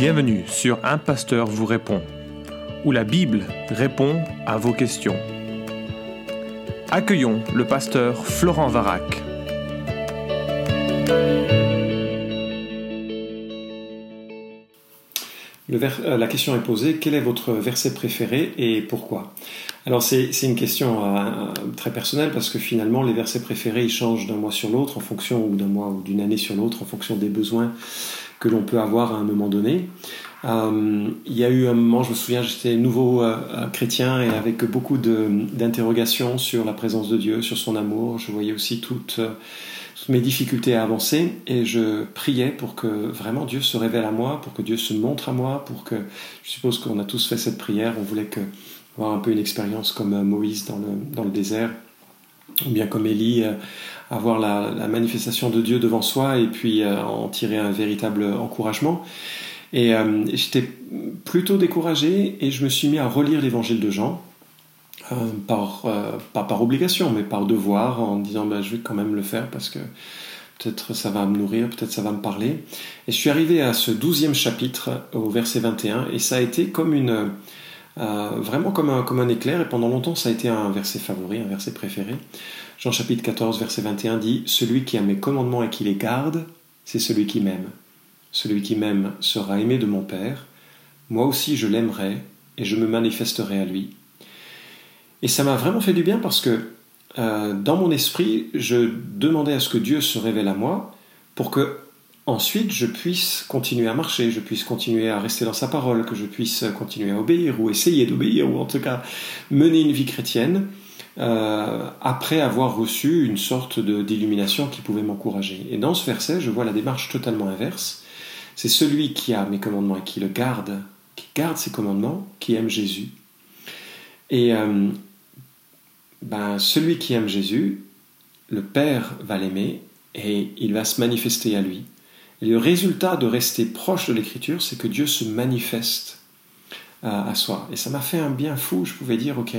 Bienvenue sur Un Pasteur vous répond, où la Bible répond à vos questions. Accueillons le pasteur Florent Varac. Euh, la question est posée, quel est votre verset préféré et pourquoi? Alors c'est une question euh, très personnelle parce que finalement les versets préférés changent d'un mois sur l'autre en fonction ou d'un mois ou d'une année sur l'autre en fonction des besoins que l'on peut avoir à un moment donné. Euh, il y a eu un moment, je me souviens, j'étais nouveau chrétien et avec beaucoup d'interrogations sur la présence de Dieu, sur son amour. Je voyais aussi toutes mes difficultés à avancer et je priais pour que vraiment Dieu se révèle à moi, pour que Dieu se montre à moi, pour que, je suppose qu'on a tous fait cette prière, on voulait avoir un peu une expérience comme euh, Moïse dans le, dans le désert, ou bien comme Élie, euh, avoir la, manifestation de Dieu devant soi et puis euh, en tirer un véritable encouragement. Et j'étais plutôt découragé et je me suis mis à relire l'évangile de Jean euh, par, euh, pas par obligation, mais par devoir, en disant bah, je vais quand même le faire parce que peut-être ça va me nourrir, peut-être ça va me parler. Et je suis arrivé à ce douzième chapitre, au verset 21, et ça a été comme une, euh, vraiment comme un, comme un éclair, et pendant longtemps ça a été un verset favori, un verset préféré. Jean chapitre 14, verset 21 dit Celui qui a mes commandements et qui les garde, c'est celui qui m'aime. Celui qui m'aime sera aimé de mon Père. Moi aussi je l'aimerai, et je me manifesterai à lui. Et ça m'a vraiment fait du bien parce que euh, dans mon esprit, je demandais à ce que Dieu se révèle à moi pour que ensuite je puisse continuer à marcher, je puisse continuer à rester dans sa parole, que je puisse continuer à obéir ou essayer d'obéir ou en tout cas mener une vie chrétienne euh, après avoir reçu une sorte d'illumination qui pouvait m'encourager. Et dans ce verset, je vois la démarche totalement inverse. C'est celui qui a mes commandements et qui le garde, qui garde ses commandements, qui aime Jésus. Et euh, ben, celui qui aime Jésus, le Père va l'aimer et il va se manifester à lui. Et le résultat de rester proche de l'Écriture, c'est que Dieu se manifeste à, à soi. Et ça m'a fait un bien fou. Je pouvais dire, ok,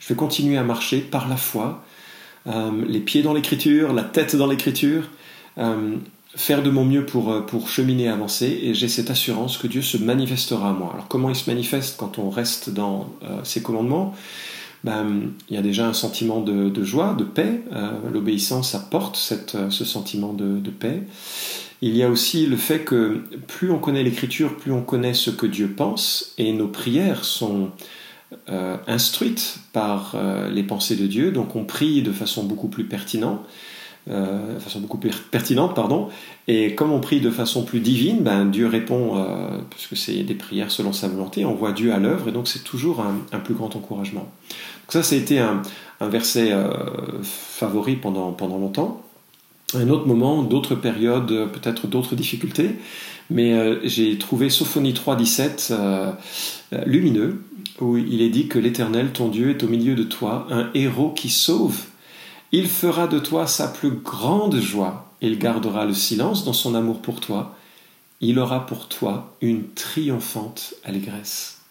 je vais continuer à marcher par la foi, euh, les pieds dans l'Écriture, la tête dans l'Écriture, euh, faire de mon mieux pour, euh, pour cheminer, avancer, et j'ai cette assurance que Dieu se manifestera à moi. Alors comment il se manifeste quand on reste dans ses commandements? Ben, il y a déjà un sentiment de, joie, de paix. Euh, l'obéissance apporte euh, ce sentiment de, paix. Il y a aussi le fait que plus on connaît l'Écriture, plus on connaît ce que Dieu pense, et nos prières sont euh, instruites par les pensées de Dieu, donc on prie de façon beaucoup plus pertinente. de façon beaucoup plus pertinente, pardon. Et comme on prie de façon plus divine, ben, Dieu répond, puisque c'est des prières selon sa volonté, on voit Dieu à l'œuvre, et donc c'est toujours un, plus grand encouragement. Donc ça, ça a été un, verset euh, favori pendant, pendant longtemps. Un autre moment, d'autres périodes, peut-être d'autres difficultés, mais euh, j'ai trouvé Sophonie 3.17 euh, lumineux, où il est dit que l'Éternel, ton Dieu, est au milieu de toi, un héros qui sauve. Il fera de toi sa plus grande joie. Il gardera le silence dans son amour pour toi. Il aura pour toi une triomphante allégresse.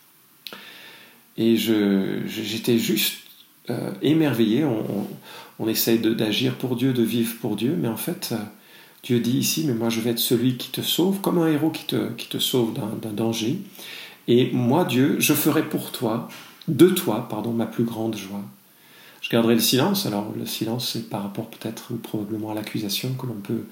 Et j'étais juste euh, émerveillé. On, essaye d'agir pour Dieu, de vivre pour Dieu, mais en fait, euh, Dieu dit ici, mais moi je vais être celui qui te sauve, comme un héros qui te, sauve d'un danger. Et moi, Dieu, je ferai pour toi, de toi, pardon, ma plus grande joie. Je garderai le silence. Alors, le silence, c'est par rapport peut-être ou probablement à l'accusation que l'on peut,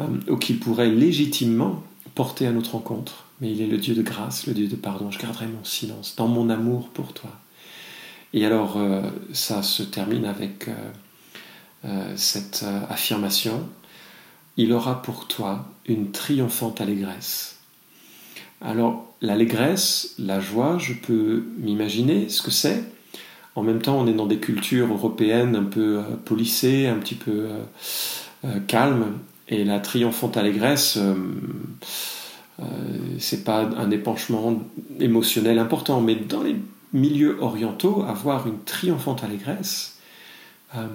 euh, ou qui pourrait légitimement porter à notre rencontre mais il est le Dieu de grâce, le Dieu de pardon. Je garderai mon silence dans mon amour pour toi. Et alors, euh, ça se termine avec euh, euh, cette affirmation. Il aura pour toi une triomphante allégresse. Alors, l'allégresse, la joie, je peux m'imaginer ce que c'est. En même temps, on est dans des cultures européennes un peu polissées, un petit peu calmes. Et la triomphante allégresse euh, c'est pas un épanchement émotionnel important, mais dans les milieux orientaux, avoir une triomphante allégresse, euh,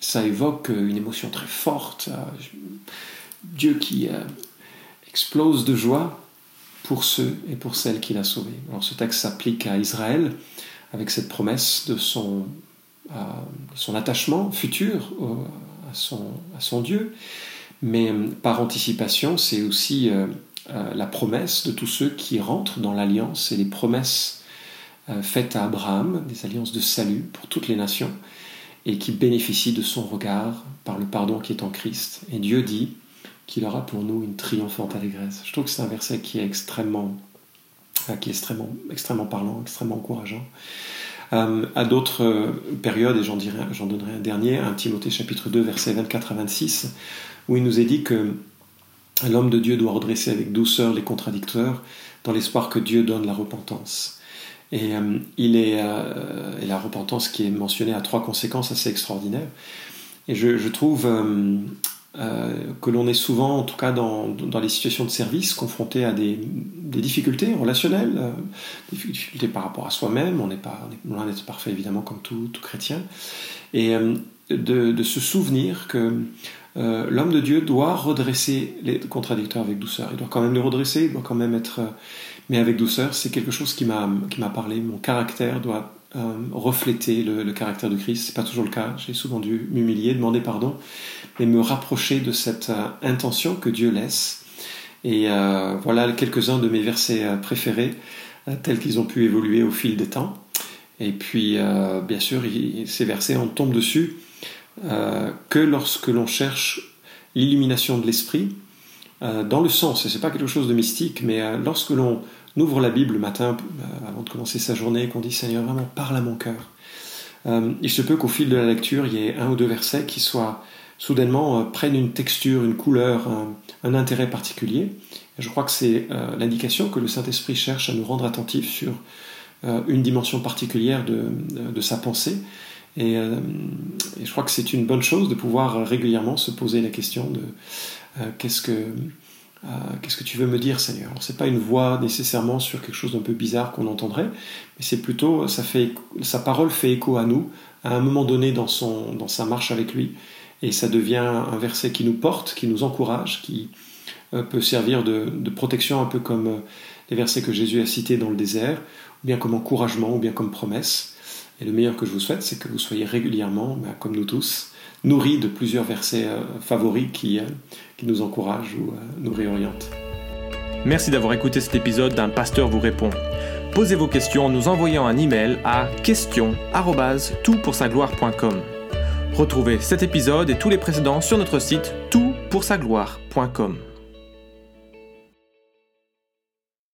ça évoque une émotion très forte. Euh, Dieu qui explose de joie pour ceux et pour celles qu'il a sauvés. Alors ce texte s'applique à Israël avec cette promesse de son, son attachement futur à, son, à son Dieu, mais par anticipation, c'est aussi la promesse de tous ceux qui rentrent dans l'alliance et les promesses faites à Abraham, des alliances de salut pour toutes les nations, et qui bénéficient de son regard par le pardon qui est en Christ. Et Dieu dit qu'il aura pour nous une triomphante allégresse. Je trouve que c'est un verset qui est extrêmement, qui est extrêmement, extrêmement parlant, extrêmement encourageant. Euh, à d'autres euh, périodes, et j'en, j'en donnerai un dernier, un Timothée chapitre 2, versets 24 à 26, où il nous est dit que l'homme de Dieu doit redresser avec douceur les contradicteurs, dans l'espoir que Dieu donne la repentance. Et, euh, est, et la repentance qui est mentionnée a trois conséquences assez extraordinaires. Et je, trouve euh, que l'on est souvent, en tout cas dans, dans, les situations de service, confronté à des, difficultés relationnelles, euh, des difficultés par rapport à soi-même, on n'est pas loin d'être parfait évidemment comme tout, tout chrétien, et euh, de, se souvenir que l'homme de Dieu doit redresser les contradicteurs avec douceur, il doit quand même les redresser, il doit quand même être... mais avec douceur, c'est quelque chose qui m'a parlé, mon caractère doit euh, refléter le, caractère de Christ. C'est pas toujours le cas. J'ai souvent dû m'humilier, demander pardon, mais me rapprocher de cette euh, intention que Dieu laisse. Et euh, voilà quelques-uns de mes versets préférés, tels qu'ils ont pu évoluer au fil des temps. Et puis, bien sûr, ces versets, on tombe dessus que lorsque l'on cherche l'illumination de l'esprit, dans le sens, et c'est pas quelque chose de mystique, mais lorsque l'on on ouvre la Bible le matin euh, avant de commencer sa journée qu'on dit Seigneur, vraiment parle à mon cœur. Euh, il se peut qu'au fil de la lecture, il y ait un ou deux versets qui soient soudainement euh, prennent une texture, une couleur, un, intérêt particulier. je crois que c'est l'indication que le Saint-Esprit cherche à nous rendre attentifs sur une dimension particulière de, sa pensée. Et, et, je crois que c'est une bonne chose de pouvoir régulièrement se poser la question de qu'est-ce que euh, qu'est-ce que tu veux me dire, Seigneur? C'est pas une voix nécessairement sur quelque chose d'un peu bizarre qu'on entendrait, mais c'est plutôt, ça fait, sa parole fait écho à nous à un moment donné dans, son, dans sa marche avec lui, et ça devient un verset qui nous porte, qui nous encourage, qui euh, peut servir de, protection un peu comme euh, les versets que Jésus a cités dans le désert, ou bien comme encouragement, ou bien comme promesse. Et le meilleur que je vous souhaite, c'est que vous soyez régulièrement, ben, comme nous tous, nourris de plusieurs versets favoris qui, qui nous encourage ou euh, nous réoriente. Merci d'avoir écouté cet épisode d'un pasteur vous répond. Posez vos questions en nous envoyant un email à question@toutpoursagloire.com. Retrouvez cet épisode et tous les précédents sur notre site toutpoursagloire.com.